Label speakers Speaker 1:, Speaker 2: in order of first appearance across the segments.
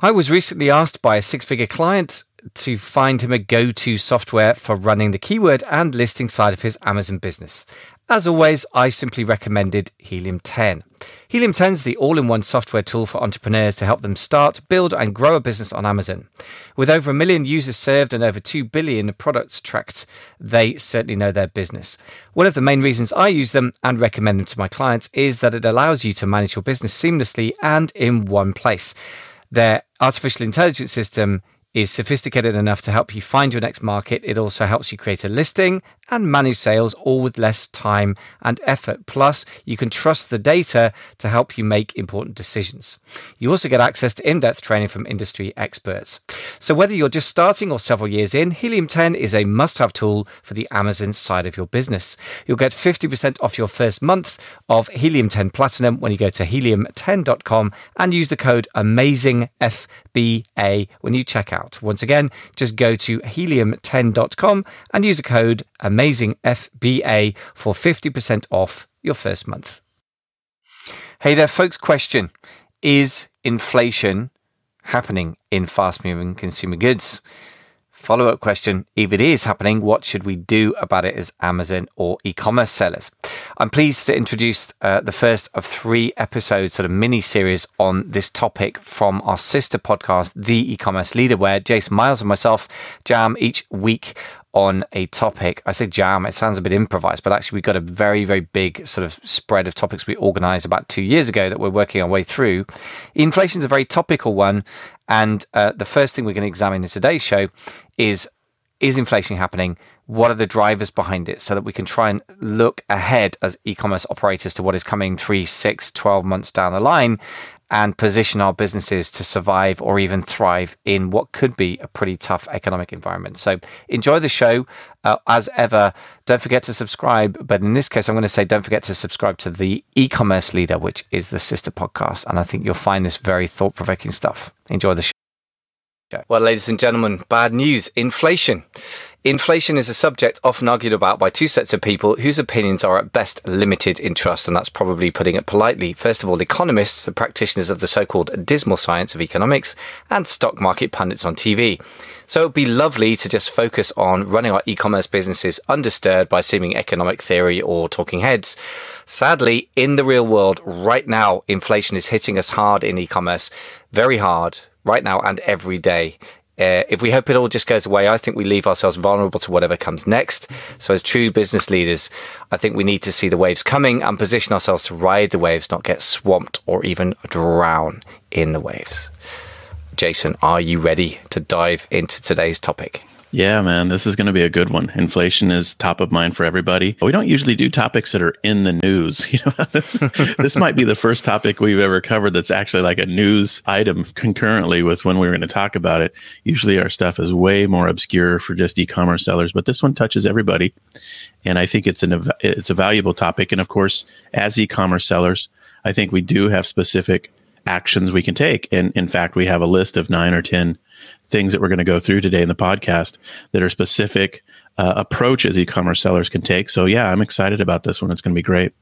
Speaker 1: I was recently asked by a six figure client to find him a go to software for running the keyword and listing side of his Amazon business. As always, I simply recommended Helium 10. Helium 10 is the all in one software tool for entrepreneurs to help them start, build, and grow a business on Amazon. With over a million users served and over 2 billion products tracked, they certainly know their business. One of the main reasons I use them and recommend them to my clients is that it allows you to manage your business seamlessly and in one place. Their artificial intelligence system is sophisticated enough to help you find your next market. It also helps you create a listing and manage sales all with less time and effort. Plus, you can trust the data to help you make important decisions. You also get access to in depth training from industry experts. So, whether you're just starting or several years in, Helium 10 is a must have tool for the Amazon side of your business. You'll get 50% off your first month of Helium 10 Platinum when you go to helium10.com and use the code AMAZINGFBA when you check out. Once again, just go to helium10.com and use the code amazing FBA for 50% off your first month. Hey there, folks. Question Is inflation happening in fast moving consumer goods? Follow up question If it is happening, what should we do about it as Amazon or e commerce sellers? I'm pleased to introduce uh, the first of three episodes, sort of mini series on this topic from our sister podcast, The E Commerce Leader, where Jason Miles and myself jam each week on a topic. I say jam, it sounds a bit improvised, but actually, we've got a very, very big sort of spread of topics we organized about two years ago that we're working our way through. Inflation is a very topical one. And uh, the first thing we're going to examine in today's show is is inflation happening? What are the drivers behind it so that we can try and look ahead as e commerce operators to what is coming three, six, 12 months down the line and position our businesses to survive or even thrive in what could be a pretty tough economic environment. So enjoy the show. Uh, as ever, don't forget to subscribe. But in this case, I'm going to say don't forget to subscribe to the e commerce leader, which is the sister podcast. And I think you'll find this very thought provoking stuff. Enjoy the show. Well, ladies and gentlemen, bad news inflation. Inflation is a subject often argued about by two sets of people whose opinions are at best limited in trust, and that's probably putting it politely. First of all, economists, the practitioners of the so called dismal science of economics, and stock market pundits on TV. So it'd be lovely to just focus on running our e commerce businesses undisturbed by seeming economic theory or talking heads. Sadly, in the real world, right now, inflation is hitting us hard in e commerce, very hard right now and every day. Uh, if we hope it all just goes away, I think we leave ourselves vulnerable to whatever comes next. So, as true business leaders, I think we need to see the waves coming and position ourselves to ride the waves, not get swamped or even drown in the waves. Jason, are you ready to dive into today's topic?
Speaker 2: Yeah, man, this is going to be a good one. Inflation is top of mind for everybody. We don't usually do topics that are in the news. You know, this, this might be the first topic we've ever covered that's actually like a news item concurrently with when we are going to talk about it. Usually our stuff is way more obscure for just e-commerce sellers, but this one touches everybody. And I think it's an it's a valuable topic and of course, as e-commerce sellers, I think we do have specific actions we can take. And in fact, we have a list of 9 or 10 things that we're going to go through today in the podcast that are specific uh, approaches e-commerce sellers can take. So yeah, I'm excited about this one. It's going to be great.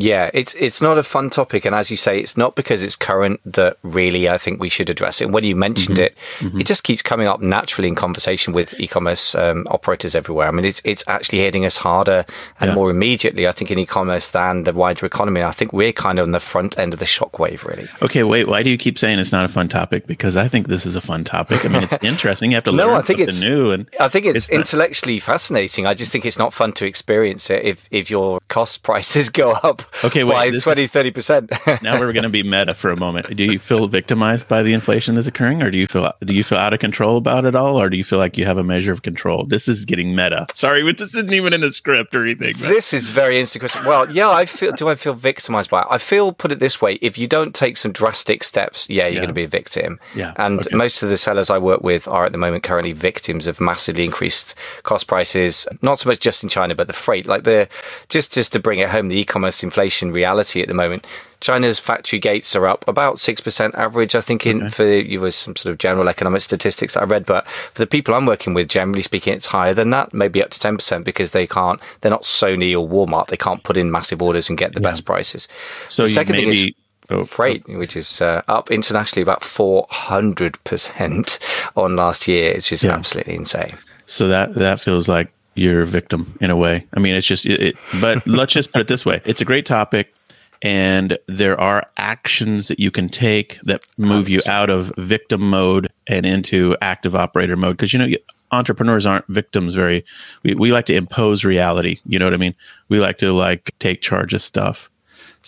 Speaker 1: Yeah, it's it's not a fun topic, and as you say, it's not because it's current that really I think we should address it. And when you mentioned mm-hmm. it, mm-hmm. it just keeps coming up naturally in conversation with e-commerce um, operators everywhere. I mean, it's it's actually hitting us harder and yeah. more immediately, I think, in e-commerce than the wider economy. I think we're kind of on the front end of the shockwave, really.
Speaker 2: Okay, wait. Why do you keep saying it's not a fun topic? Because I think this is a fun topic. I mean, it's interesting. You have to no, learn I think something it's, new, and
Speaker 1: I think it's, it's intellectually not... fascinating. I just think it's not fun to experience it if if your cost prices go up
Speaker 2: okay,
Speaker 1: wait, by 20, 30%.
Speaker 2: now we're going to be meta for a moment. Do you feel victimized by the inflation that's occurring or do you feel do you feel out of control about it all or do you feel like you have a measure of control? This is getting meta. Sorry, but this isn't even in the script or anything.
Speaker 1: But. This is very interesting. Well, yeah, I feel do I feel victimized by it? I feel put it this way, if you don't take some drastic steps, yeah, you're yeah. going to be a victim.
Speaker 2: Yeah.
Speaker 1: And okay. most of the sellers I work with are at the moment currently victims of massively increased cost prices, not so much just in China, but the freight. Like the just just to bring it home, the e-commerce inflation reality at the moment. China's factory gates are up about 6% average, I think, in okay. for you was some sort of general economic statistics I read. But for the people I'm working with, generally speaking, it's higher than that, maybe up to 10% because they can't, they're not Sony or Walmart. They can't put in massive orders and get the yeah. best prices.
Speaker 2: So the second maybe, thing is,
Speaker 1: oh, freight, oh. which is uh, up internationally about 400% on last year. It's just yeah. absolutely insane.
Speaker 2: So that, that feels like you're a victim in a way. I mean, it's just, it, it but let's just put it this way. It's a great topic and there are actions that you can take that move you out of victim mode and into active operator mode. Because you know entrepreneurs aren't victims very we, we like to impose reality. You know what i mean? We like to like take charge of stuff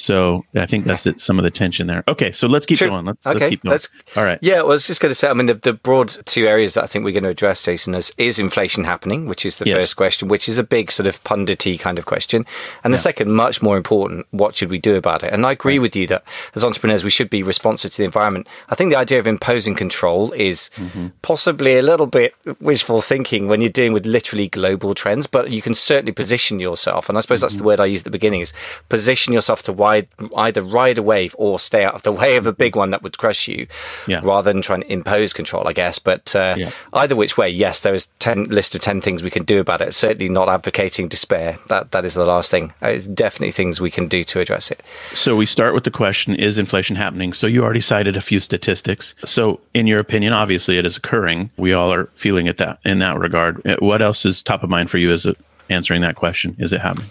Speaker 2: so I think that's the, some of the tension there. Okay, so let's keep sure. going. Let's,
Speaker 1: okay, let's
Speaker 2: keep going. Let's,
Speaker 1: All right. Yeah, well, I was just going to say, I mean, the, the, broad two areas that I think we're going to address, Jason, is, is inflation happening, which is the yes. first question, which is a big sort of pundity kind of question. And the yeah. second, much more important, what should we do about it? And I agree right. with you that as entrepreneurs, we should be responsive to the environment. I think the idea of imposing control is mm-hmm. possibly a little bit wishful thinking when you're dealing with literally global trends, but you can certainly position yourself. And I suppose mm-hmm. that's the word I used at the beginning is position yourself to wide, either ride a wave or stay out of the way of a big one that would crush you, yeah. rather than trying to impose control, I guess. But uh, yeah. either which way, yes, there is ten list of ten things we can do about it. Certainly not advocating despair. That that is the last thing. Uh, it's definitely things we can do to address it.
Speaker 2: So we start with the question: Is inflation happening? So you already cited a few statistics. So in your opinion, obviously it is occurring. We all are feeling it that in that regard. Uh, what else is top of mind for you as answering that question? Is it happening?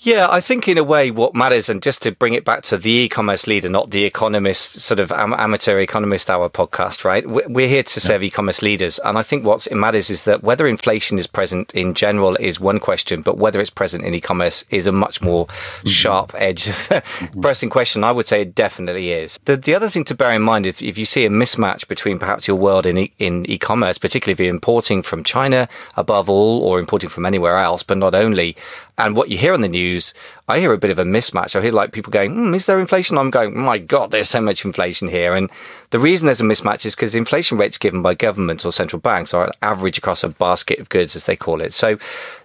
Speaker 1: Yeah, I think in a way what matters, and just to bring it back to the e-commerce leader, not the economist, sort of am- amateur economist hour podcast, right? We're here to serve yeah. e-commerce leaders, and I think what matters is that whether inflation is present in general is one question, but whether it's present in e-commerce is a much more mm-hmm. sharp edge mm-hmm. pressing question. I would say it definitely is. The the other thing to bear in mind if if you see a mismatch between perhaps your world in e- in e-commerce, particularly if you're importing from China above all, or importing from anywhere else, but not only, and what you hear on the news, I hear a bit of a mismatch. I hear like people going, mm, "Is there inflation?" I'm going, "My God, there's so much inflation here." And the reason there's a mismatch is because inflation rates given by governments or central banks are an average across a basket of goods, as they call it. So,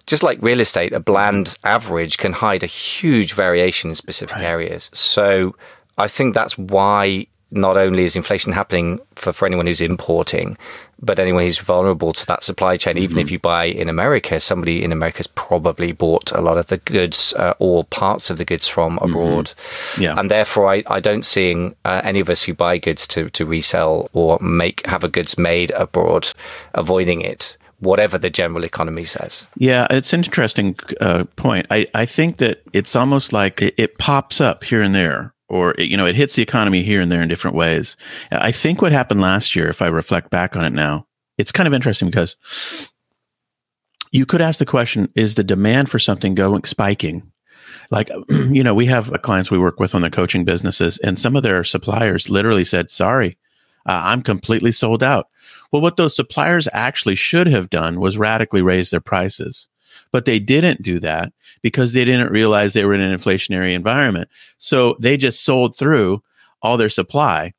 Speaker 1: just like real estate, a bland average can hide a huge variation in specific right. areas. So, I think that's why not only is inflation happening for, for anyone who's importing, but anyone who's vulnerable to that supply chain, even mm-hmm. if you buy in America, somebody in America has probably bought a lot of the goods uh, or parts of the goods from mm-hmm. abroad. Mm-hmm. Yeah. And therefore, I, I don't see uh, any of us who buy goods to, to resell or make have a goods made abroad avoiding it whatever the general economy says.
Speaker 2: Yeah, it's an interesting uh, point. I, I think that it's almost like it, it, pops up here and there or it, you know it hits the economy here and there in different ways. I think what happened last year, if I reflect back on it now, it's kind of interesting because you could ask the question: Is the demand for something going spiking? Like, you know, we have clients we work with on the coaching businesses, and some of their suppliers literally said, "Sorry, uh, I'm completely sold out." Well, what those suppliers actually should have done was radically raise their prices. But they didn't do that because they didn't realize they were in an inflationary environment. So they just sold through all their supply.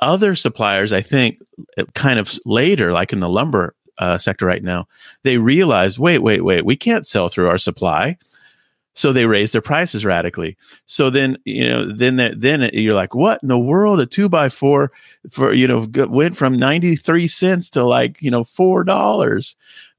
Speaker 2: Other suppliers, I think, uh, kind of later, like in the lumber uh, sector right now, they realized, wait, wait, wait, we can't sell through our supply. So they raised their prices radically. So then, you know, then then you're like, what in the world? A two by four for you know went from ninety three cents to like you know four dollars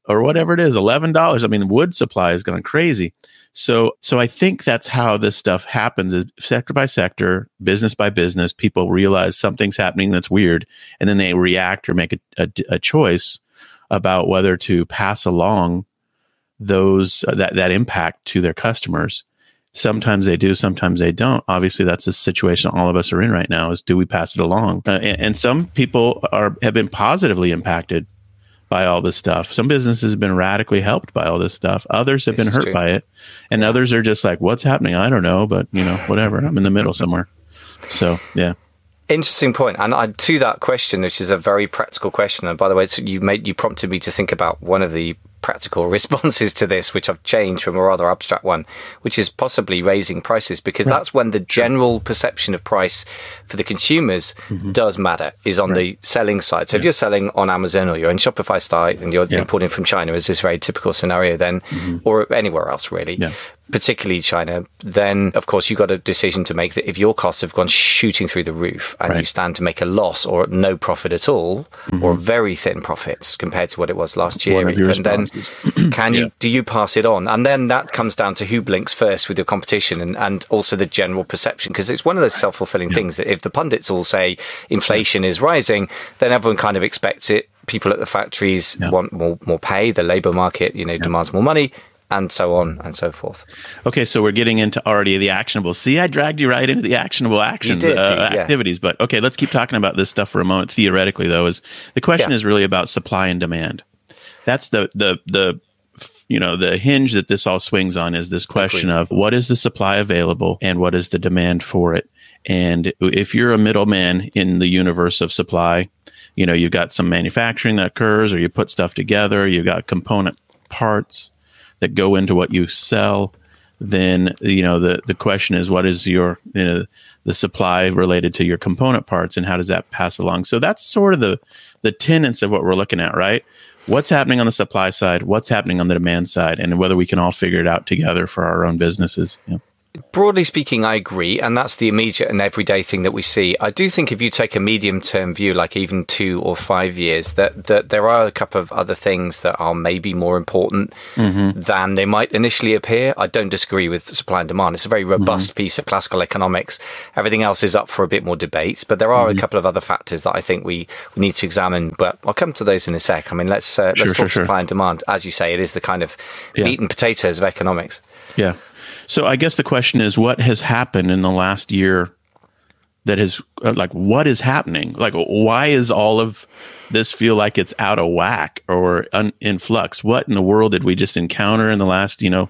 Speaker 2: or whatever it is, eleven dollars. I mean, wood supply is going crazy. So, so I think that's how this stuff happens: sector by sector, business by business. People realize something's happening that's weird, and then they react or make a, a, a choice about whether to pass along those uh, that that impact to their customers. Sometimes they do, sometimes they don't. Obviously, that's the situation all of us are in right now: is do we pass it along? Uh, and, and some people are have been positively impacted by all this stuff. Some businesses have been radically helped by all this stuff. Others have this been hurt true. by it. And yeah. others are just like, what's happening? I don't know, but you know, whatever. I'm in the middle somewhere. So, yeah.
Speaker 1: Interesting point. And I, to that question, which is a very practical question. And by the way, you made, you prompted me to think about one of the practical responses to this, which I've changed from a rather abstract one, which is possibly raising prices because right. that's when the general perception of price for the consumers mm-hmm. does matter, is on right. the selling side. So yeah. if you're selling on Amazon or you're in Shopify site and you're yeah. importing from China, is this very typical scenario then, mm-hmm. or anywhere else really. Yeah particularly China, then of course you've got a decision to make that if your costs have gone shooting through the roof and right. you stand to make a loss or no profit at all mm-hmm. or very thin profits compared to what it was last year,
Speaker 2: even, then
Speaker 1: can you do you pass it on? And then that comes down to who blinks first with your competition and, and also the general perception because it's one of those self fulfilling yeah. things that if the pundits all say inflation is rising, then everyone kind of expects it. People at the factories yeah. want more more pay. The labour market, you know, demands more money and so on and so forth.
Speaker 2: Okay, so we're getting into already the actionable. See, I dragged you right into the actionable actions, did, uh, dude, yeah. activities. But okay, let's keep talking about this stuff for a moment. Theoretically, though, is the question yeah. is really about supply and demand. That's the the the you know the hinge that this all swings on is this question Agreed. of what is the supply available and what is the demand for it. And if you're a middleman in the universe of supply, you know you've got some manufacturing that occurs, or you put stuff together. You've got component parts that go into what you sell, then you know the the question is what is your you know, the supply related to your component parts and how does that pass along? So that's sort of the the tenets of what we're looking at, right? What's happening on the supply side, what's happening on the demand side, and whether we can all figure it out together for our own businesses.
Speaker 1: Broadly speaking, I agree, and that's the immediate and everyday thing that we see. I do think if you take a medium-term view, like even two or five years, that that there are a couple of other things that are maybe more important mm-hmm. than they might initially appear. I don't disagree with supply and demand; it's a very robust mm-hmm. piece of classical economics. Everything else is up for a bit more debate, but there are mm-hmm. a couple of other factors that I think we, we need to examine. But I'll come to those in a sec. I mean, let's uh, let's sure, talk sure, supply sure. and demand. As you say, it is the kind of yeah. meat and potatoes of economics.
Speaker 2: Yeah. So I guess the question is, what has happened in the last year that has uh, like what is happening? Like why is all of this feel like it's out of whack or un- in flux? What in the world did we just encounter in the last you know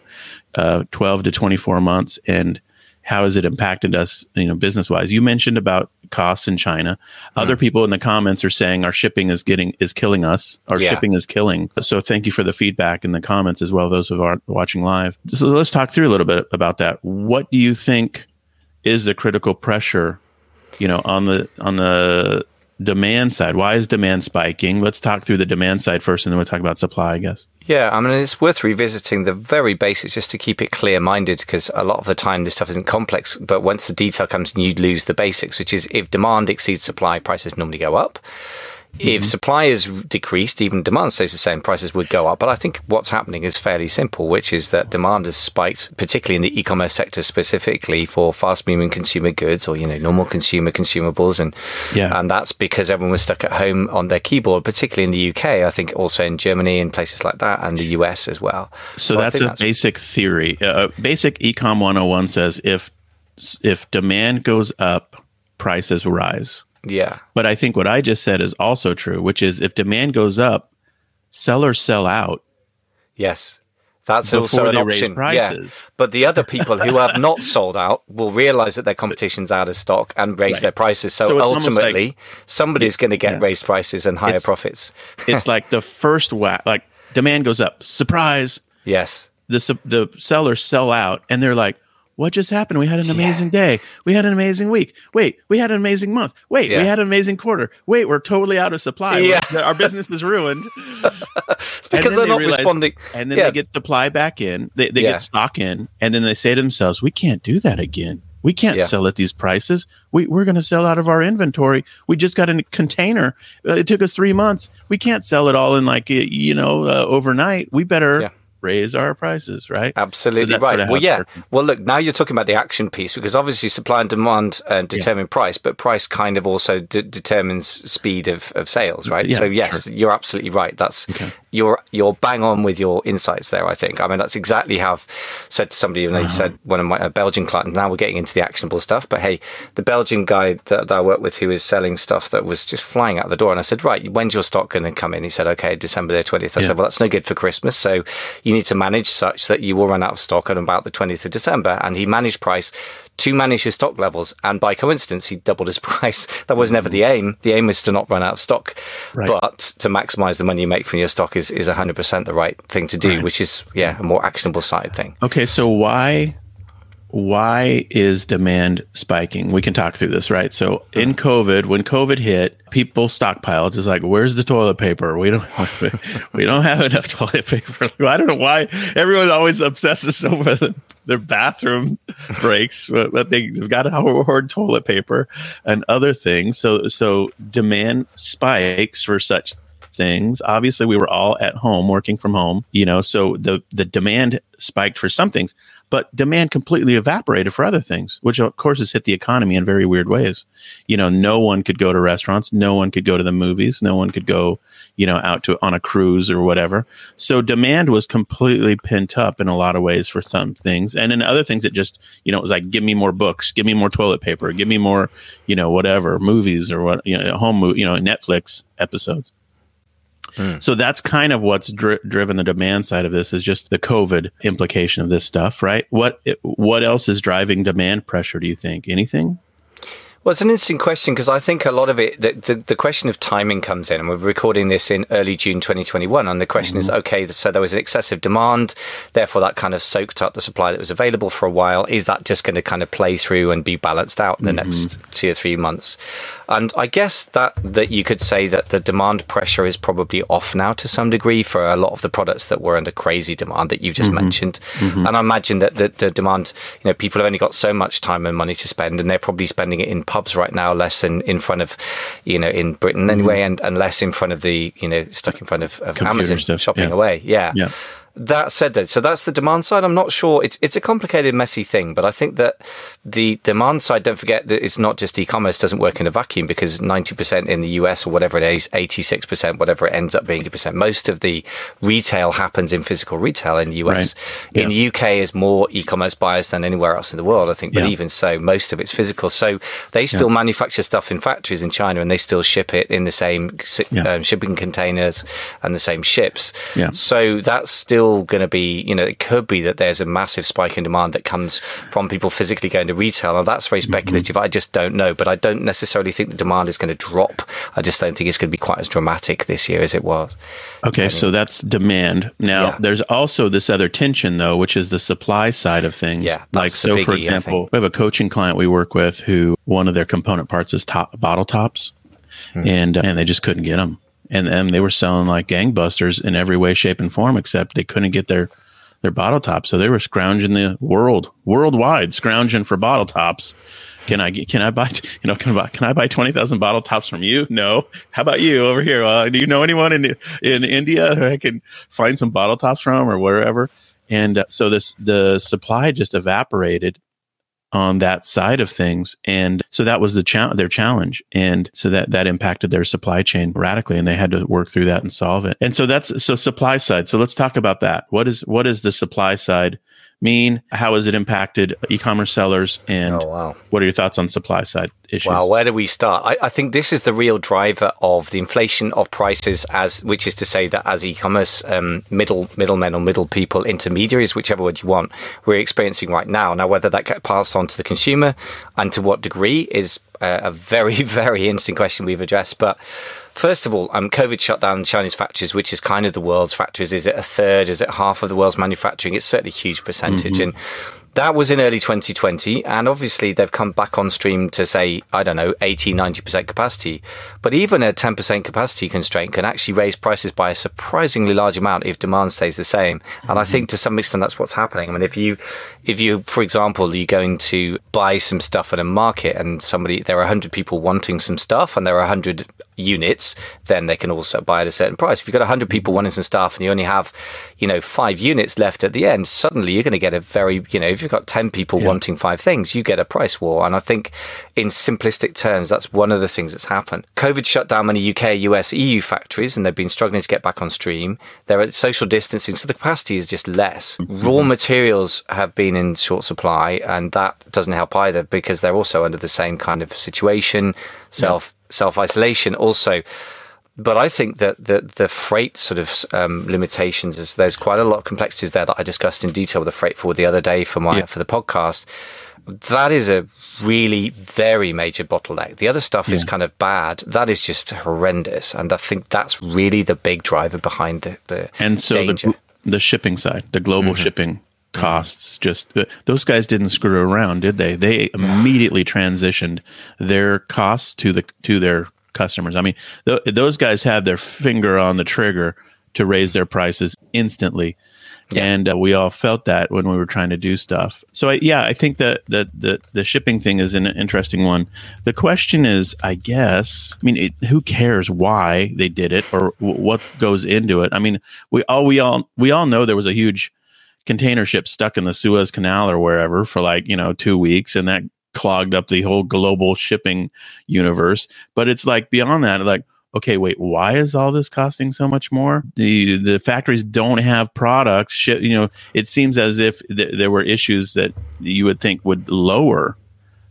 Speaker 2: uh, twelve to twenty four months and how has it impacted us you know business wise you mentioned about costs in china. Other hmm. people in the comments are saying our shipping is getting is killing us. Our yeah. shipping is killing. So thank you for the feedback in the comments as well those who are watching live. So let's talk through a little bit about that. What do you think is the critical pressure you know on the on the demand side? Why is demand spiking? Let's talk through the demand side first and then we'll talk about supply i guess
Speaker 1: yeah, I mean, it's worth revisiting the very basics just to keep it clear minded because a lot of the time this stuff isn't complex. But once the detail comes in, you lose the basics, which is if demand exceeds supply, prices normally go up. Mm-hmm. If supply is decreased, even demand stays the same, prices would go up. But I think what's happening is fairly simple, which is that demand has spiked, particularly in the e-commerce sector specifically for fast-moving consumer goods or you know normal consumer consumables, and yeah. and that's because everyone was stuck at home on their keyboard, particularly in the UK. I think also in Germany and places like that, and the US as well.
Speaker 2: So, so that's a that's basic theory. Uh, basic Ecom 101 says if if demand goes up, prices rise.
Speaker 1: Yeah.
Speaker 2: But I think what I just said is also true, which is if demand goes up, sellers sell out.
Speaker 1: Yes. That's also an option. Yeah. But the other people who have not sold out will realize that their competition's out of stock and raise right. their prices. So, so ultimately, like, somebody's going to get yeah. raised prices and higher
Speaker 2: it's,
Speaker 1: profits.
Speaker 2: it's like the first whack, like demand goes up. Surprise.
Speaker 1: Yes.
Speaker 2: The, the sellers sell out and they're like, what just happened? We had an amazing yeah. day. We had an amazing week. Wait, we had an amazing month. Wait, yeah. we had an amazing quarter. Wait, we're totally out of supply. Yeah. Our business is ruined.
Speaker 1: it's because they're they not realize, responding.
Speaker 2: And then yeah. they get supply back in, they, they get stock in, and then they say to themselves, we can't do that again. We can't yeah. sell at these prices. We, we're going to sell out of our inventory. We just got a container. Uh, it took us three months. We can't sell it all in like, you know, uh, overnight. We better yeah raise our prices, right?
Speaker 1: Absolutely so right. Sort of well, yeah. Well, look, now you're talking about the action piece because obviously supply and demand uh, determine yeah. price, but price kind of also de- determines speed of, of sales, right? Yeah, so yes, sure. you're absolutely right. That's okay. you're you're bang on with your insights there. I think. I mean, that's exactly how I've said to somebody. And they uh-huh. said one of my a Belgian clients. Now we're getting into the actionable stuff, but hey, the Belgian guy that, that I work with who is selling stuff that was just flying out the door, and I said, right, when's your stock going to come in? He said, okay, December the twentieth. I yeah. said, well, that's no good for Christmas, so you need to manage such that you will run out of stock at about the 20th of December. And he managed price to manage his stock levels. And by coincidence, he doubled his price. That was never mm. the aim. The aim was to not run out of stock, right. but to maximize the money you make from your stock is, is 100% the right thing to do, right. which is, yeah, a more actionable side thing.
Speaker 2: Okay. So why why is demand spiking? We can talk through this, right? So in uh-huh. COVID, when COVID hit, people stockpiled. It's like, where's the toilet paper? We don't, we don't have enough toilet paper. I don't know why everyone always obsesses over the, their bathroom breaks, but, but they've got to hoard toilet paper and other things. So, so demand spikes for such things. Obviously, we were all at home working from home, you know, so the the demand spiked for some things, but demand completely evaporated for other things, which of course has hit the economy in very weird ways. You know, no one could go to restaurants, no one could go to the movies, no one could go, you know, out to on a cruise or whatever. So demand was completely pent up in a lot of ways for some things, and in other things it just, you know, it was like give me more books, give me more toilet paper, give me more, you know, whatever movies or what, you know, home, you know, Netflix episodes. Hmm. So that's kind of what's dri- driven the demand side of this is just the COVID implication of this stuff, right? What what else is driving demand pressure? Do you think anything?
Speaker 1: Well, it's an interesting question because I think a lot of it, the, the, the, question of timing comes in, and we're recording this in early June 2021. And the question mm-hmm. is okay, so there was an excessive demand, therefore that kind of soaked up the supply that was available for a while. Is that just going to kind of play through and be balanced out in the mm-hmm. next two or three months? And I guess that, that you could say that the demand pressure is probably off now to some degree for a lot of the products that were under crazy demand that you've just mm-hmm. mentioned. Mm-hmm. And I imagine that the, the demand, you know, people have only got so much time and money to spend, and they're probably spending it in pubs right now, less than in front of, you know, in Britain mm-hmm. anyway, and, and less in front of the, you know, stuck in front of, of Amazon stuff, shopping yeah. away. Yeah. yeah. That said, though, so that's the demand side. I'm not sure. It's it's a complicated, messy thing, but I think that the demand side. Don't forget that it's not just e-commerce doesn't work in a vacuum because 90% in the US or whatever it is, 86%, whatever it ends up being, 80%. Most of the retail happens in physical retail in the US. Right. Yeah. In the UK, is more e-commerce buyers than anywhere else in the world, I think. But yeah. even so, most of it's physical. So they still yeah. manufacture stuff in factories in China, and they still ship it in the same um, shipping containers and the same ships. So that's still still going to be, you know, it could be that there's a massive spike in demand that comes from people physically going to retail. And that's very mm-hmm. speculative. Mm-hmm. I just don't know. But I don't necessarily think the demand is going to drop. I just don't think it's going to be quite as dramatic this year as it was.
Speaker 2: Okay. so that's demand. Now, yeah. there's also this other tension, though, which is the supply side of things.
Speaker 1: Yeah.
Speaker 2: Like, so biggie, for example, we have a coaching client we work with who one of their component parts is top bottle tops. Hmm. And, uh, and they just couldn't get them and then they were selling like gangbusters in every way, shape, and form, except they couldn't get their their bottle tops. So they were scrounging the world worldwide, scrounging for bottle tops. Can I can I buy you know can I buy, can I buy twenty thousand bottle tops from you? No. How about you over here? Uh, do you know anyone in in India who I can find some bottle tops from or wherever? And uh, so this the supply just evaporated on that side of things. And so that was the cha- their challenge. And so that, that impacted their supply chain radically and they had to work through that and solve it. And so that's, so supply side. So let's talk about that. What is, what is the supply side mean? How has it impacted e-commerce sellers? And oh, wow. what are your thoughts on supply side issues?
Speaker 1: Well, where do we start? I, I, think this is the real driver of the inflation of prices, as which is to say that as e-commerce um, middle middlemen or middle people, intermediaries, whichever word you want, we're experiencing right now. Now, whether that gets passed on to the consumer and to what degree is a very very interesting question we've addressed, but First of all, um, COVID shut down Chinese factories, which is kind of the world's factories. Is it a third? Is it half of the world's manufacturing? It's certainly a huge percentage. Mm-hmm. And that was in early 2020. And obviously, they've come back on stream to say, I don't know, 80, 90% capacity. But even a 10% capacity constraint can actually raise prices by a surprisingly large amount if demand stays the same. Mm-hmm. And I think to some extent that's what's happening. I mean, if you, if you, for example, you're going to buy some stuff at a market and somebody, there are 100 people wanting some stuff and there are 100 units, then they can also buy at a certain price. If you've got 100 people wanting some stuff and you only have, you know, five units left at the end, suddenly you're going to get a very, you know, if you've got 10 people yeah. wanting five things, you get a price war. And I think in simplistic terms, that's one of the things that's happened. COVID shut down many UK, US, EU factories and they've been struggling to get back on stream. There are social distancing, so the capacity is just less. Mm-hmm. Raw materials have been in short supply and that doesn't help either because they're also under the same kind of situation, self. Self isolation also but I think that the, the freight sort of um, limitations is there's quite a lot of complexities there that I discussed in detail with the freight forward the other day for my yeah. for the podcast. That is a really very major bottleneck. The other stuff yeah. is kind of bad. That is just horrendous, and I think that's really the big driver behind the the
Speaker 2: and so danger. the the shipping side, the global mm-hmm. shipping costs just uh, those guys didn't screw around did they they immediately transitioned their costs to the to their customers. I mean, th- those guys had their finger on the trigger to raise their prices instantly. Yeah. And uh, we all felt that when we were trying to do stuff. So I, yeah, I think that the, the the shipping thing is an interesting one. The question is, I guess, I mean, it, who cares why they did it or w- what goes into it? I mean, we all we all we all know there was a huge container ship stuck in the Suez Canal or wherever for like you know two weeks, and that clogged up the whole global shipping universe. But it's like beyond that, like okay, wait, why is all this costing so much more? The the factories don't have products. you know, it seems as if th- there were issues that you would think would lower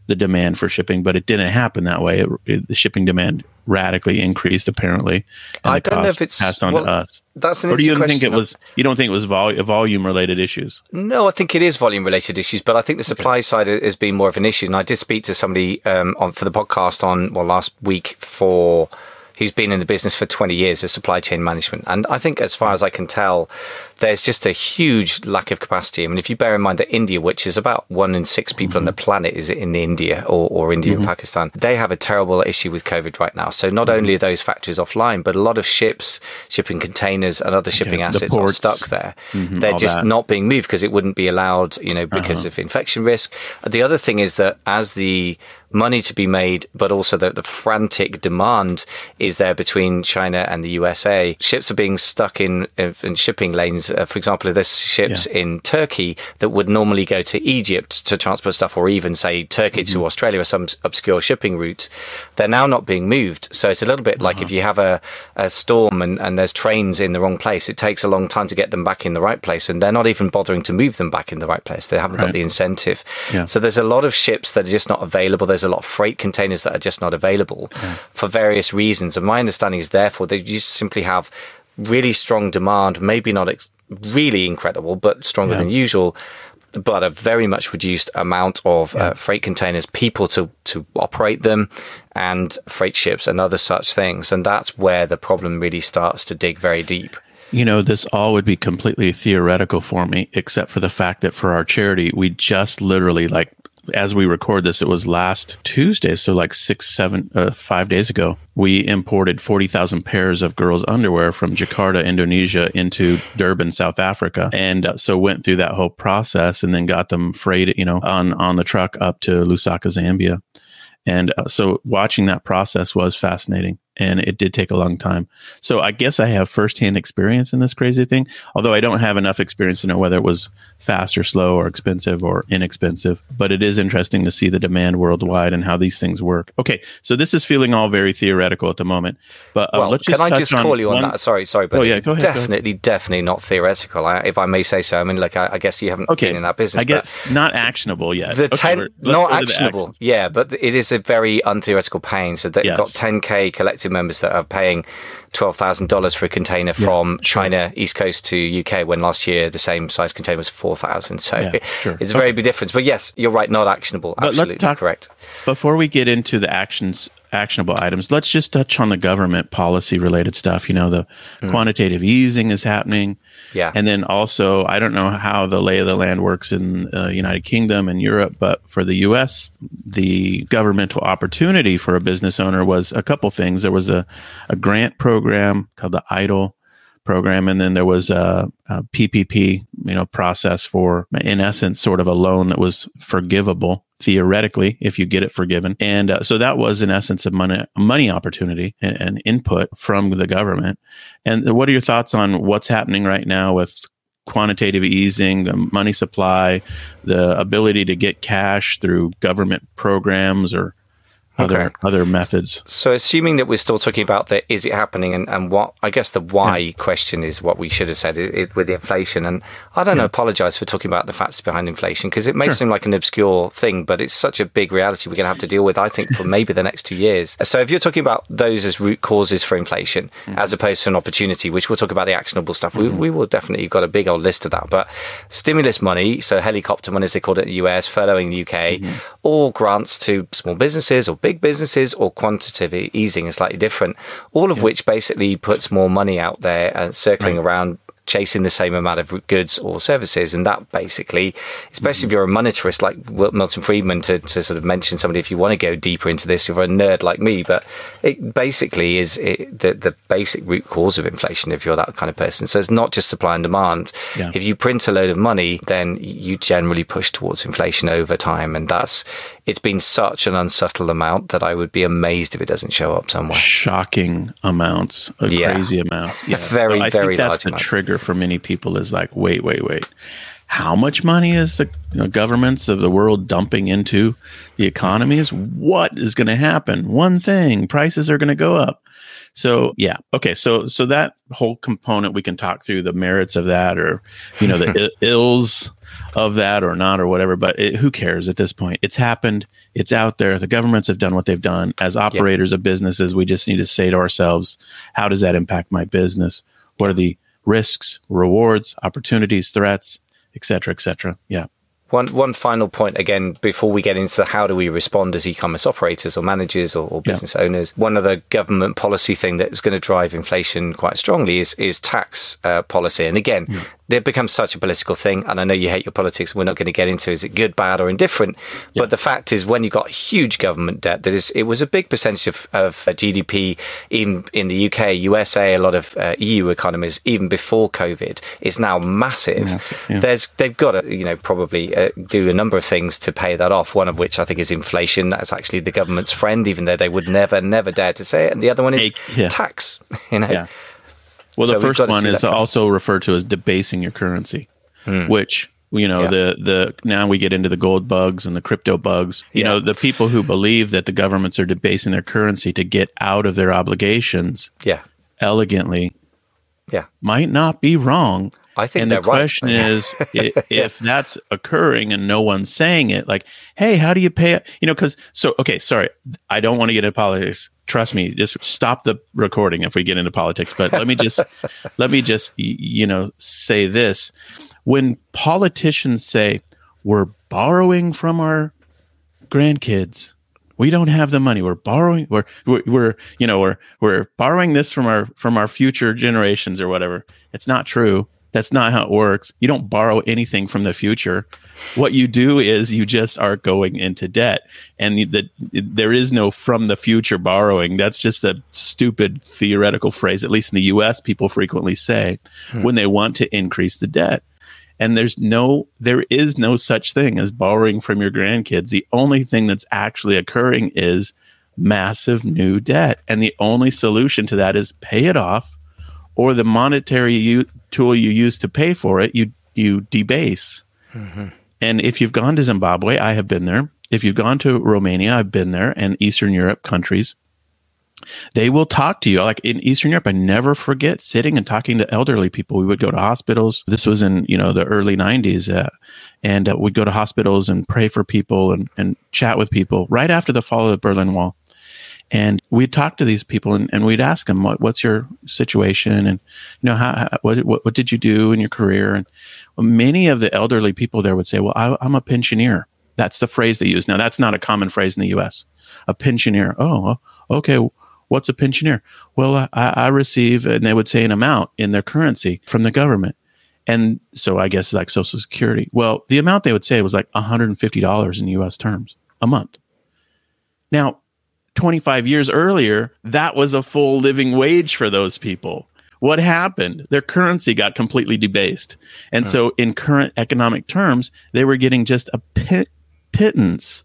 Speaker 2: the demand for shipping, but it didn't happen that way. It, it, the shipping demand radically increased, apparently.
Speaker 1: I don't know if it's
Speaker 2: passed on well, to us.
Speaker 1: That's an
Speaker 2: or do you
Speaker 1: think
Speaker 2: it was? You don't think it was vol- volume related issues?
Speaker 1: No, I think it is volume related issues, but I think the supply okay. side has been more of an issue. And I did speak to somebody um, on for the podcast on well last week for who's been in the business for 20 years of supply chain management. And I think, as far as I can tell, there's just a huge lack of capacity. I mean, if you bear in mind that India, which is about one in six people mm-hmm. on the mm-hmm. planet, is in India or, or India mm-hmm. and Pakistan, they have a terrible issue with COVID right now. So not mm-hmm. only are those factories offline, but a lot of ships, shipping containers, and other shipping assets are stuck there. Mm-hmm, They're just that. not being moved because it wouldn't be allowed, you know, because uh-huh. of infection risk. The other thing is that as the money to be made, but also the, the frantic demand is there between China and the USA. Ships are being stuck in, in shipping lanes. Uh, for example, there's ships yeah. in Turkey that would normally go to Egypt to transport stuff, or even say Turkey mm-hmm. to Australia or some obscure shipping routes, they're now not being moved. So it's a little bit uh-huh. like if you have a, a storm and, and there's trains in the wrong place, it takes a long time to get them back in the right place, and they're not even bothering to move them back in the right place. They haven't right. got the incentive. Yeah. So there's a lot of ships that are just not available. There's there's a lot of freight containers that are just not available yeah. for various reasons. And my understanding is therefore they just simply have really strong demand, maybe not ex- really incredible, but stronger yeah. than usual. But a very much reduced amount of yeah. uh, freight containers, people to, to operate them, and freight ships and other such things. And that's where the problem really starts to dig very deep.
Speaker 2: You know, this all would be completely theoretical for me, except for the fact that for our charity, we just literally like as we record this, it was last Tuesday, so like six, seven, uh, five days ago. We imported forty thousand pairs of girls' underwear from Jakarta, Indonesia, into Durban, South Africa, and uh, so went through that whole process, and then got them freighted, you know, on on the truck up to Lusaka, Zambia. And uh, so watching that process was fascinating and it did take a long time. So I guess I have firsthand experience in this crazy thing, although I don't have enough experience to know whether it was fast or slow or expensive or inexpensive. But it is interesting to see the demand worldwide and how these things work. Okay, so this is feeling all very theoretical at the moment, but uh,
Speaker 1: well,
Speaker 2: let's just
Speaker 1: can I just call you on
Speaker 2: one...
Speaker 1: that? Sorry, sorry, but
Speaker 2: oh, yeah, ahead,
Speaker 1: definitely, definitely not theoretical, if I may say so. I mean, like I, I guess you haven't okay. been in that business.
Speaker 2: I guess not actionable yet.
Speaker 1: The okay, ten, not actionable, yeah, but it is a very untheoretical pain. So they've yes. got 10k collective members that are paying paying twelve thousand dollars for a container yeah, from sure. China East Coast to UK when last year the same size container was four thousand. So yeah, sure. it's a very okay. big difference. But yes, you're right, not actionable. But Absolutely let's talk, correct.
Speaker 2: Before we get into the actions actionable items. Let's just touch on the government policy related stuff. You know, the mm. quantitative easing is happening.
Speaker 1: Yeah.
Speaker 2: And then also, I don't know how the lay of the land works in the uh, United Kingdom and Europe, but for the US, the governmental opportunity for a business owner was a couple things. There was a, a grant program called the EIDL program, and then there was a, a, PPP, you know, process for, in essence, sort of a loan that was forgivable theoretically if you get it forgiven. And uh, so that was in essence a money money opportunity and, and input from the government. And what are your thoughts on what's happening right now with quantitative easing, the money supply, the ability to get cash through government programs or other okay. other methods.
Speaker 1: So, assuming that we're still talking about the is it happening and, and what I guess the why yeah. question is what we should have said it, it, with the inflation. And I don't yeah. apologize for talking about the facts behind inflation because it may sure. seem like an obscure thing, but it's such a big reality we're going to have to deal with. I think for maybe the next two years. So, if you're talking about those as root causes for inflation mm-hmm. as opposed to an opportunity, which we'll talk about the actionable stuff, mm-hmm. we, we will definitely have got a big old list of that. But stimulus money, so helicopter money as they called it in the US, furloughing in the UK, mm-hmm. or grants to small businesses or big big businesses or quantitative easing is slightly different, all of yeah. which basically puts more money out there and circling right. around chasing the same amount of goods or services. And that basically, especially mm-hmm. if you're a monetarist like Milton Friedman, to, to sort of mention somebody if you want to go deeper into this, if you're a nerd like me, but it basically is it, the, the basic root cause of inflation if you're that kind of person. So it's not just supply and demand. Yeah. If you print a load of money, then you generally push towards inflation over time. And that's, it's been such an unsubtle amount that I would be amazed if it doesn't show up somewhere.
Speaker 2: Shocking amounts, a yeah. crazy amount.
Speaker 1: Yeah. very, so very think
Speaker 2: that's the trigger for many people is like, wait, wait, wait. How much money is the you know, governments of the world dumping into the economies? What is going to happen? One thing: prices are going to go up. So yeah, okay. So so that whole component we can talk through the merits of that, or you know the ills of that or not or whatever. But it, who cares at this point? It's happened. It's out there. The governments have done what they've done. As operators of businesses, we just need to say to ourselves, how does that impact my business? What are the risks, rewards, opportunities, threats, etc., cetera, et cetera? Yeah.
Speaker 1: One one final point again before we get into how do we respond as e-commerce operators or managers or, or business yeah. owners. One other government policy thing that is going to drive inflation quite strongly is is tax uh, policy. And again, yeah they've become such a political thing. And I know you hate your politics. We're not going to get into is it good, bad, or indifferent. Yeah. But the fact is, when you got huge government debt, that is, it was a big percentage of, of uh, GDP in in the UK, USA, a lot of uh, EU economies, even before COVID, is now massive. massive yeah. There's they've got to you know probably uh, do a number of things to pay that off. One of which I think is inflation. That's actually the government's friend, even though they would never never dare to say it. And the other one is yeah. tax. You know.
Speaker 2: Well, the so first one is also referred to as debasing your currency, hmm. which you know yeah. the the now we get into the gold bugs and the crypto bugs. You yeah. know the people who believe that the governments are debasing their currency to get out of their obligations.
Speaker 1: Yeah,
Speaker 2: elegantly.
Speaker 1: Yeah,
Speaker 2: might not be wrong.
Speaker 1: I think
Speaker 2: and the question
Speaker 1: right.
Speaker 2: is if that's occurring and no one's saying it, like, hey, how do you pay? You know, because so okay, sorry, I don't want to get into politics trust me just stop the recording if we get into politics. But let me just let me just you know say this. When politicians say we're borrowing from our grandkids. We don't have the money. We're borrowing we're, we're we're, you know we're we're borrowing this from our from our future generations or whatever. It's not true that's not how it works. You don't borrow anything from the future. What you do is you just are going into debt. And the, there is no from the future borrowing. That's just a stupid theoretical phrase, at least in the US, people frequently say hmm. when they want to increase the debt. And there's no, there is no such thing as borrowing from your grandkids. The only thing that's actually occurring is massive new debt. And the only solution to that is pay it off or the monetary u- tool you use to pay for it, you you debase. Mm-hmm. And if you've gone to Zimbabwe, I have been there. If you've gone to Romania, I've been there, and Eastern Europe countries, they will talk to you. Like in Eastern Europe, I never forget sitting and talking to elderly people. We would go to hospitals. This was in you know the early '90s, uh, and uh, we'd go to hospitals and pray for people and and chat with people right after the fall of the Berlin Wall. And we'd talk to these people and, and we'd ask them, what, what's your situation? And, you know, how, how what, what, what, did you do in your career? And many of the elderly people there would say, well, I, I'm a pensioner. That's the phrase they use. Now, that's not a common phrase in the US. A pensioner. Oh, okay. What's a pensioner? Well, I, I receive, and they would say an amount in their currency from the government. And so I guess like Social Security. Well, the amount they would say was like $150 in US terms a month. Now, 25 years earlier, that was a full living wage for those people. What happened? Their currency got completely debased. And so, in current economic terms, they were getting just a pit, pittance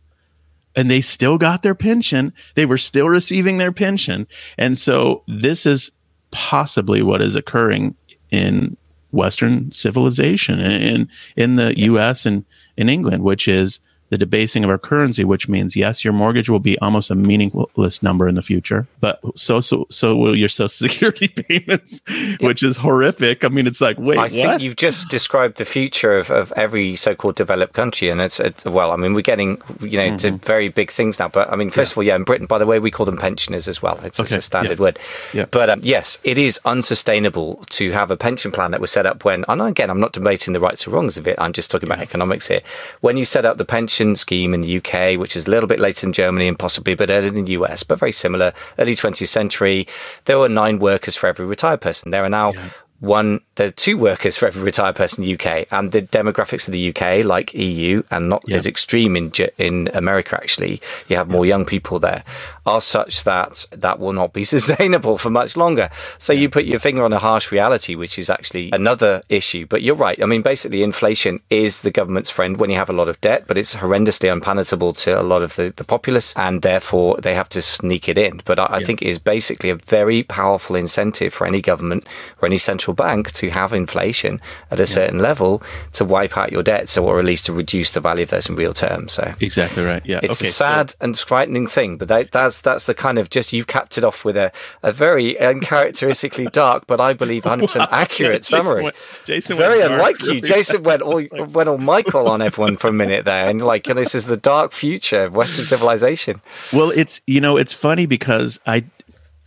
Speaker 2: and they still got their pension. They were still receiving their pension. And so, this is possibly what is occurring in Western civilization in, in the US and in England, which is the debasing of our currency, which means yes, your mortgage will be almost a meaningless number in the future, but so so so will your social security payments, which is horrific. I mean, it's like wait,
Speaker 1: I
Speaker 2: what?
Speaker 1: think you've just described the future of, of every so-called developed country, and it's, it's well, I mean, we're getting you know mm-hmm. to very big things now, but I mean, first yeah. of all, yeah, in Britain, by the way, we call them pensioners as well. It's, okay. it's a standard
Speaker 2: yeah.
Speaker 1: word,
Speaker 2: yeah.
Speaker 1: but um, yes, it is unsustainable to have a pension plan that was set up when, and again, I'm not debating the rights or wrongs of it. I'm just talking about economics here. When you set up the pension scheme in the UK, which is a little bit later in Germany and possibly a bit earlier in the US, but very similar, early 20th century, there were nine workers for every retired person. There are now yeah. One, there are two workers for every retired person in the UK, and the demographics of the UK, like EU, and not
Speaker 2: Yeah.
Speaker 1: as extreme in in America. Actually, you have more young people there, are such that that will not be sustainable for much longer. So you put your finger on a harsh reality, which is actually another issue. But you're right. I mean, basically, inflation is the government's friend when you have a lot of debt, but it's horrendously unpalatable to a lot of the, the populace, and therefore they have to sneak it in. But I, I think it is basically a very powerful incentive for any government or any central bank to have inflation at a certain level to wipe out your debt, so or at least to reduce the value of those in real terms. So
Speaker 2: Exactly right. Yeah.
Speaker 1: it's
Speaker 2: okay.
Speaker 1: a
Speaker 2: so-
Speaker 1: sad and frightening thing, but that, that's that's the kind of just you've capped it off with a, a very uncharacteristically dark, but I believe 100 percent accurate
Speaker 2: Jason
Speaker 1: summary.
Speaker 2: went- Jason
Speaker 1: very
Speaker 2: went dark
Speaker 1: unlike you.
Speaker 2: really
Speaker 1: Jason went all went all Michael on everyone for a minute there, and like this is the dark future of Western civilization.
Speaker 2: Well, it's you know it's funny because I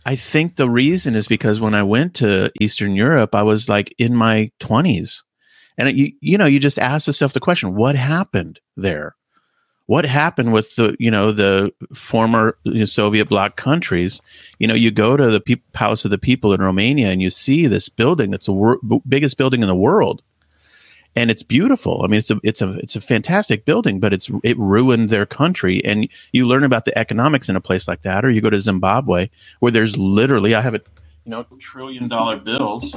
Speaker 2: I think the reason is because when I went to Eastern Europe, I was like in my twenties, and it, you you know you just ask yourself the question, what happened there? What happened with the you know the former Soviet bloc countries? You know, you go to the peop Palace of the People in Romania and you see this building that's the wor- biggest building in the world, and it's beautiful. I mean, it's a it's a it's a fantastic building, but it's it ruined their country. And you learn about the economics in a place like that, or you go to Zimbabwe, where there's literally I have a you know trillion dollar bills.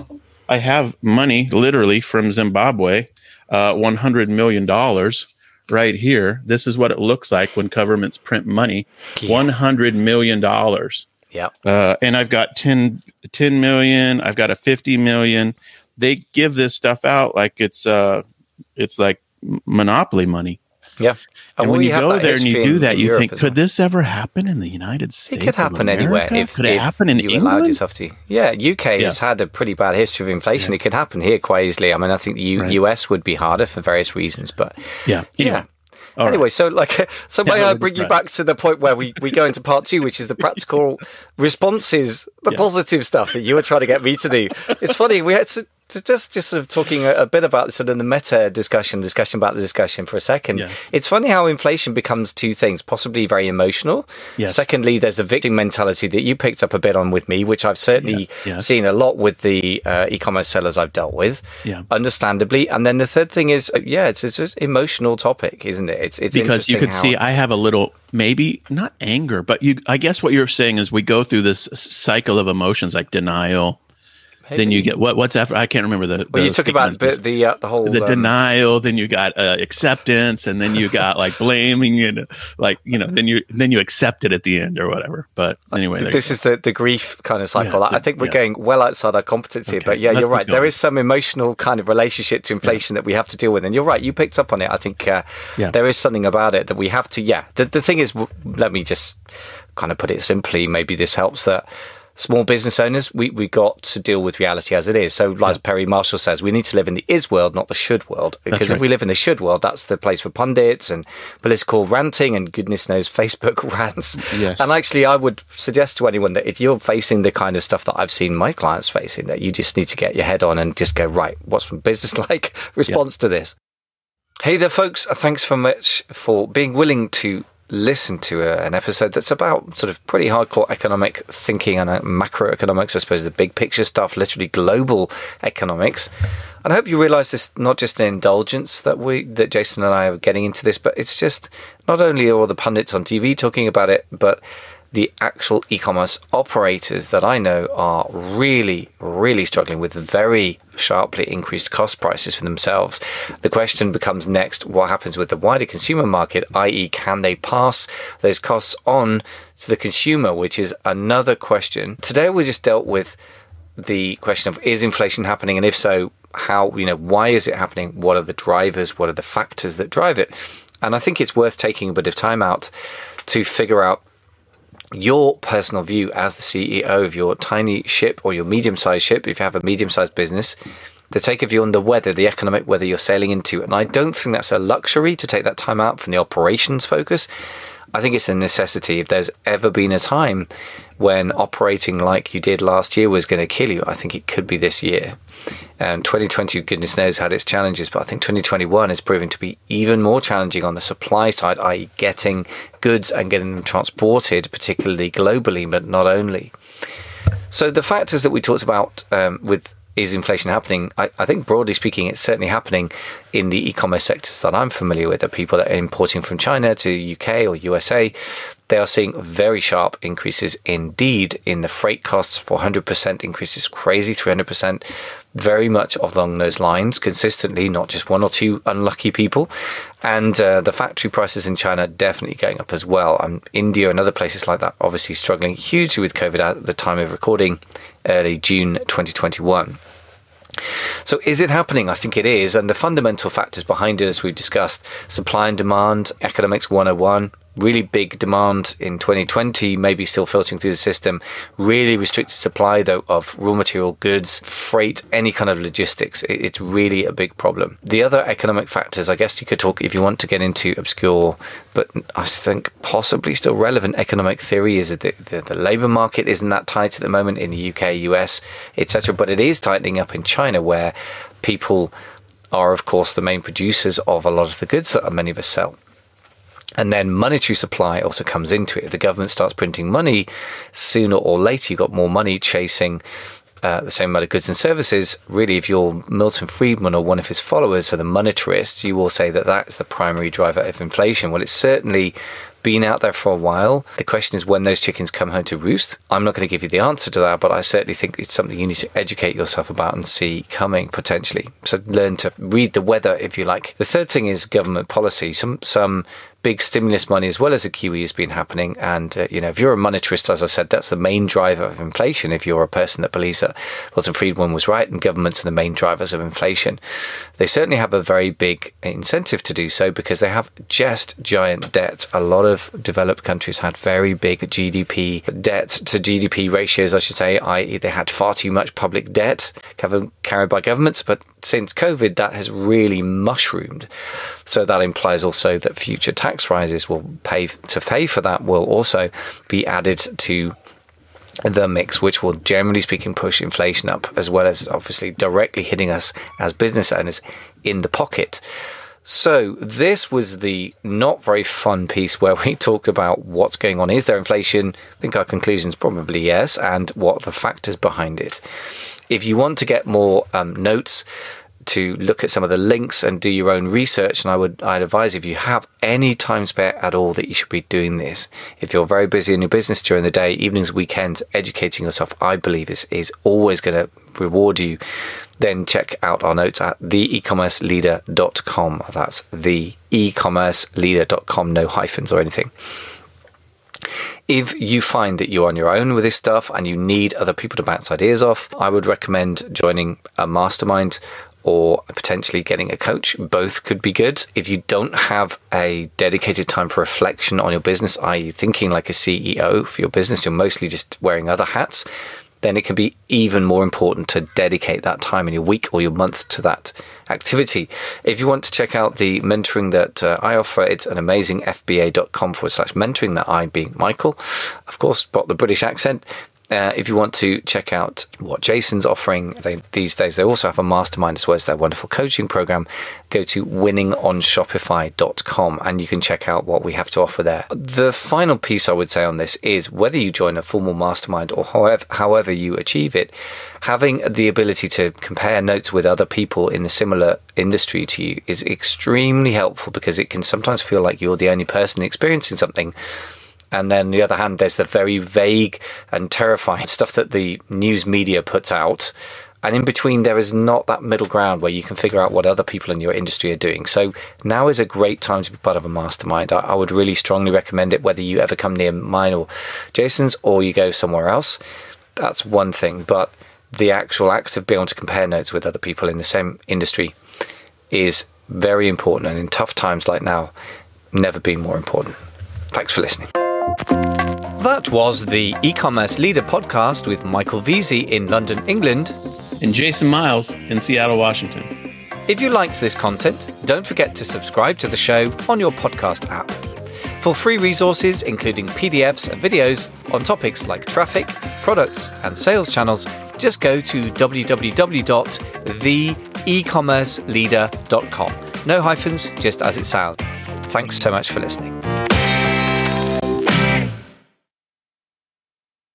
Speaker 2: I have money literally from Zimbabwe, uh, one hundred million dollars right here. This is what it looks like when governments print money,
Speaker 1: Yeah.
Speaker 2: one hundred million dollars
Speaker 1: Yeah,
Speaker 2: uh, and I've got 10, 10 million. I've got a 50 million. They give this stuff out like it's uh, it's like monopoly money.
Speaker 1: yeah.
Speaker 2: And
Speaker 1: well,
Speaker 2: when you go there and you do that, you
Speaker 1: Europe
Speaker 2: think, could
Speaker 1: well.
Speaker 2: this ever happen in the United States?
Speaker 1: It
Speaker 2: could
Speaker 1: happen anywhere. If,
Speaker 2: could it
Speaker 1: if
Speaker 2: happen in
Speaker 1: you allowed
Speaker 2: England?
Speaker 1: yourself to. Yeah, UK has had a pretty bad history of inflation. It could happen here quite easily. I mean, I think the U-
Speaker 2: Right.
Speaker 1: US would be harder for various reasons, but
Speaker 2: Yeah.
Speaker 1: yeah.
Speaker 2: All right.
Speaker 1: anyway, so like, so may
Speaker 2: Yeah,
Speaker 1: I bring you back to the point where we, we go into part two, which is the practical responses, the
Speaker 2: Yeah.
Speaker 1: positive stuff that you were trying to get me to do. It's funny we had to just just sort of talking a, a bit about sort of the meta discussion, discussion about the discussion for a second.
Speaker 2: Yes.
Speaker 1: It's funny how inflation becomes two things, possibly very emotional.
Speaker 2: Yes.
Speaker 1: Secondly, there's a victim mentality that you picked up a bit on with me, which I've certainly
Speaker 2: Yeah. Yes.
Speaker 1: seen a lot with the uh, e-commerce sellers I've dealt with.
Speaker 2: Yeah.
Speaker 1: understandably. And then the third thing is, uh, yeah, it's it's an emotional topic, isn't it? It's it's
Speaker 2: because you could
Speaker 1: how-
Speaker 2: see I have a little maybe not anger, but you I guess what you're saying is we go through this cycle of emotions like denial. Then you get what what's after I can't remember the
Speaker 1: Well, you
Speaker 2: the
Speaker 1: talk about the the, uh, the whole
Speaker 2: the
Speaker 1: um,
Speaker 2: denial then you got uh, acceptance and then you got like blaming and like you know then you then you accept it at the end or whatever but anyway
Speaker 1: This is the, the grief kind of cycle.
Speaker 2: Yeah,
Speaker 1: I think we're
Speaker 2: yeah.
Speaker 1: going well outside our competency,
Speaker 2: Okay,
Speaker 1: but yeah, you're right. There is some emotional kind of relationship to inflation that we have to deal with, and you're right. You picked up on it. I think uh,
Speaker 2: Yeah.
Speaker 1: there is something about it that we have to. Yeah, the the thing is, w- let me just kind of put it simply. Maybe this helps that. Small business owners, we, we got to deal with reality as it is. So, as Perry Marshall says, we need to live in the is world, not the should world. Because if we live in the should world, that's the place for pundits and political ranting and goodness knows Facebook rants.
Speaker 2: Yes.
Speaker 1: And actually, I would suggest to anyone that if you're facing the kind of stuff that I've seen my clients facing, that you just need to get your head on and just go, right, what's my business like response to this? Hey there, folks. Thanks very much for being willing to listen to a, an episode that's about sort of pretty hardcore economic thinking and uh, macroeconomics, I suppose, the big picture stuff, literally global economics. And I hope you realize this not just an indulgence that we that Jason and I are getting into this, but it's just not only all the pundits on TV talking about it, but the actual e-commerce operators that I know are really, really struggling with very sharply increased cost prices for themselves. The question becomes next, what happens with the wider consumer market, i.e. can they pass those costs on to the consumer, which is another question. Today we just dealt with the question of is inflation happening and if so, how, you know, why is it happening? What are the drivers? What are the factors that drive it? And I think it's worth taking a bit of time out to figure out your personal view as the CEO of your tiny ship or your medium sized ship, if you have a medium sized business, to take a view on the weather, the economic weather you're sailing into. And I don't think that's a luxury to take that time out from the operations focus. I think it's a necessity. If there's ever been a time when operating like you did last year was going to kill you, I think it could be this year. And 2020, goodness knows, had its challenges, but I think 2021 is proving to be even more challenging on the supply side, i.e., getting goods and getting them transported, particularly globally, but not only. So the factors that we talked about um, with is inflation happening? I, I, think broadly speaking, it's certainly happening in the e-commerce sectors that I'm familiar with. The people that are importing from China to UK or USA, they are seeing very sharp increases indeed in the freight costs. 400% increases, crazy 300%. Very much along those lines, consistently, not just one or two unlucky people. And uh, the factory prices in China definitely going up as well. And India and other places like that obviously struggling hugely with COVID at the time of recording early June 2021. So, is it happening? I think it is. And the fundamental factors behind it, as we've discussed supply and demand, economics 101, really big demand in 2020, maybe still filtering through the system. Really restricted supply, though, of raw material goods, freight, any kind of logistics. It's really a big problem. The other economic factors, I guess you could talk if you want to get into obscure, but I think possibly still relevant economic theory is that the, the, the labor market isn't that tight at the moment in the UK, US, etc. But it is tightening up in China where people are, of course, the main producers of a lot of the goods that many of us sell. And then monetary supply also comes into it. If the government starts printing money, sooner or later you've got more money chasing uh, the same amount of goods and services. Really, if you're Milton Friedman or one of his followers, or the monetarists, you will say that that's the primary driver of inflation. Well, it's certainly been out there for a while. The question is when those chickens come home to roost. I'm not going to give you the answer to that, but I certainly think it's something you need to educate yourself about and see coming potentially. So learn to read the weather, if you like. The third thing is government policy. Some some big stimulus money as well as the QE has been happening. And, uh, you know, if you're a monetarist, as I said, that's the main driver of inflation. If you're a person that believes that Milton Friedman was right and governments are the main drivers of inflation, they certainly have a very big incentive to do so because they have just giant debts. A lot of developed countries had very big GDP debt to GDP ratios, I should say, i.e., they had far too much public debt carried by governments. But since COVID, that has really mushroomed. So that implies also that future tax rises will pay to pay for that will also be added to the mix, which will generally speaking push inflation up, as well as obviously directly hitting us as business owners in the pocket. So, this was the not very fun piece where we talked about what's going on. Is there inflation? I think our conclusion is probably yes, and what the factors behind it. If you want to get more um, notes, to look at some of the links and do your own research. And I would I'd advise if you have any time spare at all that you should be doing this. If you're very busy in your business during the day, evenings, weekends, educating yourself, I believe is is always going to reward you. Then check out our notes at theecommerceleader.com. That's theecommerceleader.com, no hyphens or anything. If you find that you're on your own with this stuff and you need other people to bounce ideas off, I would recommend joining a mastermind or potentially getting a coach. Both could be good. If you don't have a dedicated time for reflection on your business, i.e., thinking like a CEO for your business, you're mostly just wearing other hats, then it can be even more important to dedicate that time in your week or your month to that activity. If you want to check out the mentoring that uh, I offer, it's an amazingfba.com forward slash mentoring that I being Michael, of course, got the British accent. Uh, if you want to check out what Jason's offering they, these days, they also have a mastermind as well as their wonderful coaching program. Go to winningonshopify.com and you can check out what we have to offer there. The final piece I would say on this is whether you join a formal mastermind or however, however you achieve it, having the ability to compare notes with other people in the similar industry to you is extremely helpful because it can sometimes feel like you're the only person experiencing something and then on the other hand, there's the very vague and terrifying stuff that the news media puts out. And in between, there is not that middle ground where you can figure out what other people in your industry are doing. So now is a great time to be part of a mastermind. I, I would really strongly recommend it, whether you ever come near mine or Jason's or you go somewhere else. That's one thing. But the actual act of being able to compare notes with other people in the same industry is very important. And in tough times like now, never been more important. Thanks for listening.
Speaker 3: That was the e-commerce leader podcast with Michael Veazey in London, England,
Speaker 2: and Jason Miles in Seattle, Washington.
Speaker 3: If you liked this content, don't forget to subscribe to the show on your podcast app. For free resources, including PDFs and videos on topics like traffic, products, and sales channels, just go to www.theecommerceleader.com. No hyphens, just as it sounds. Thanks so much for listening.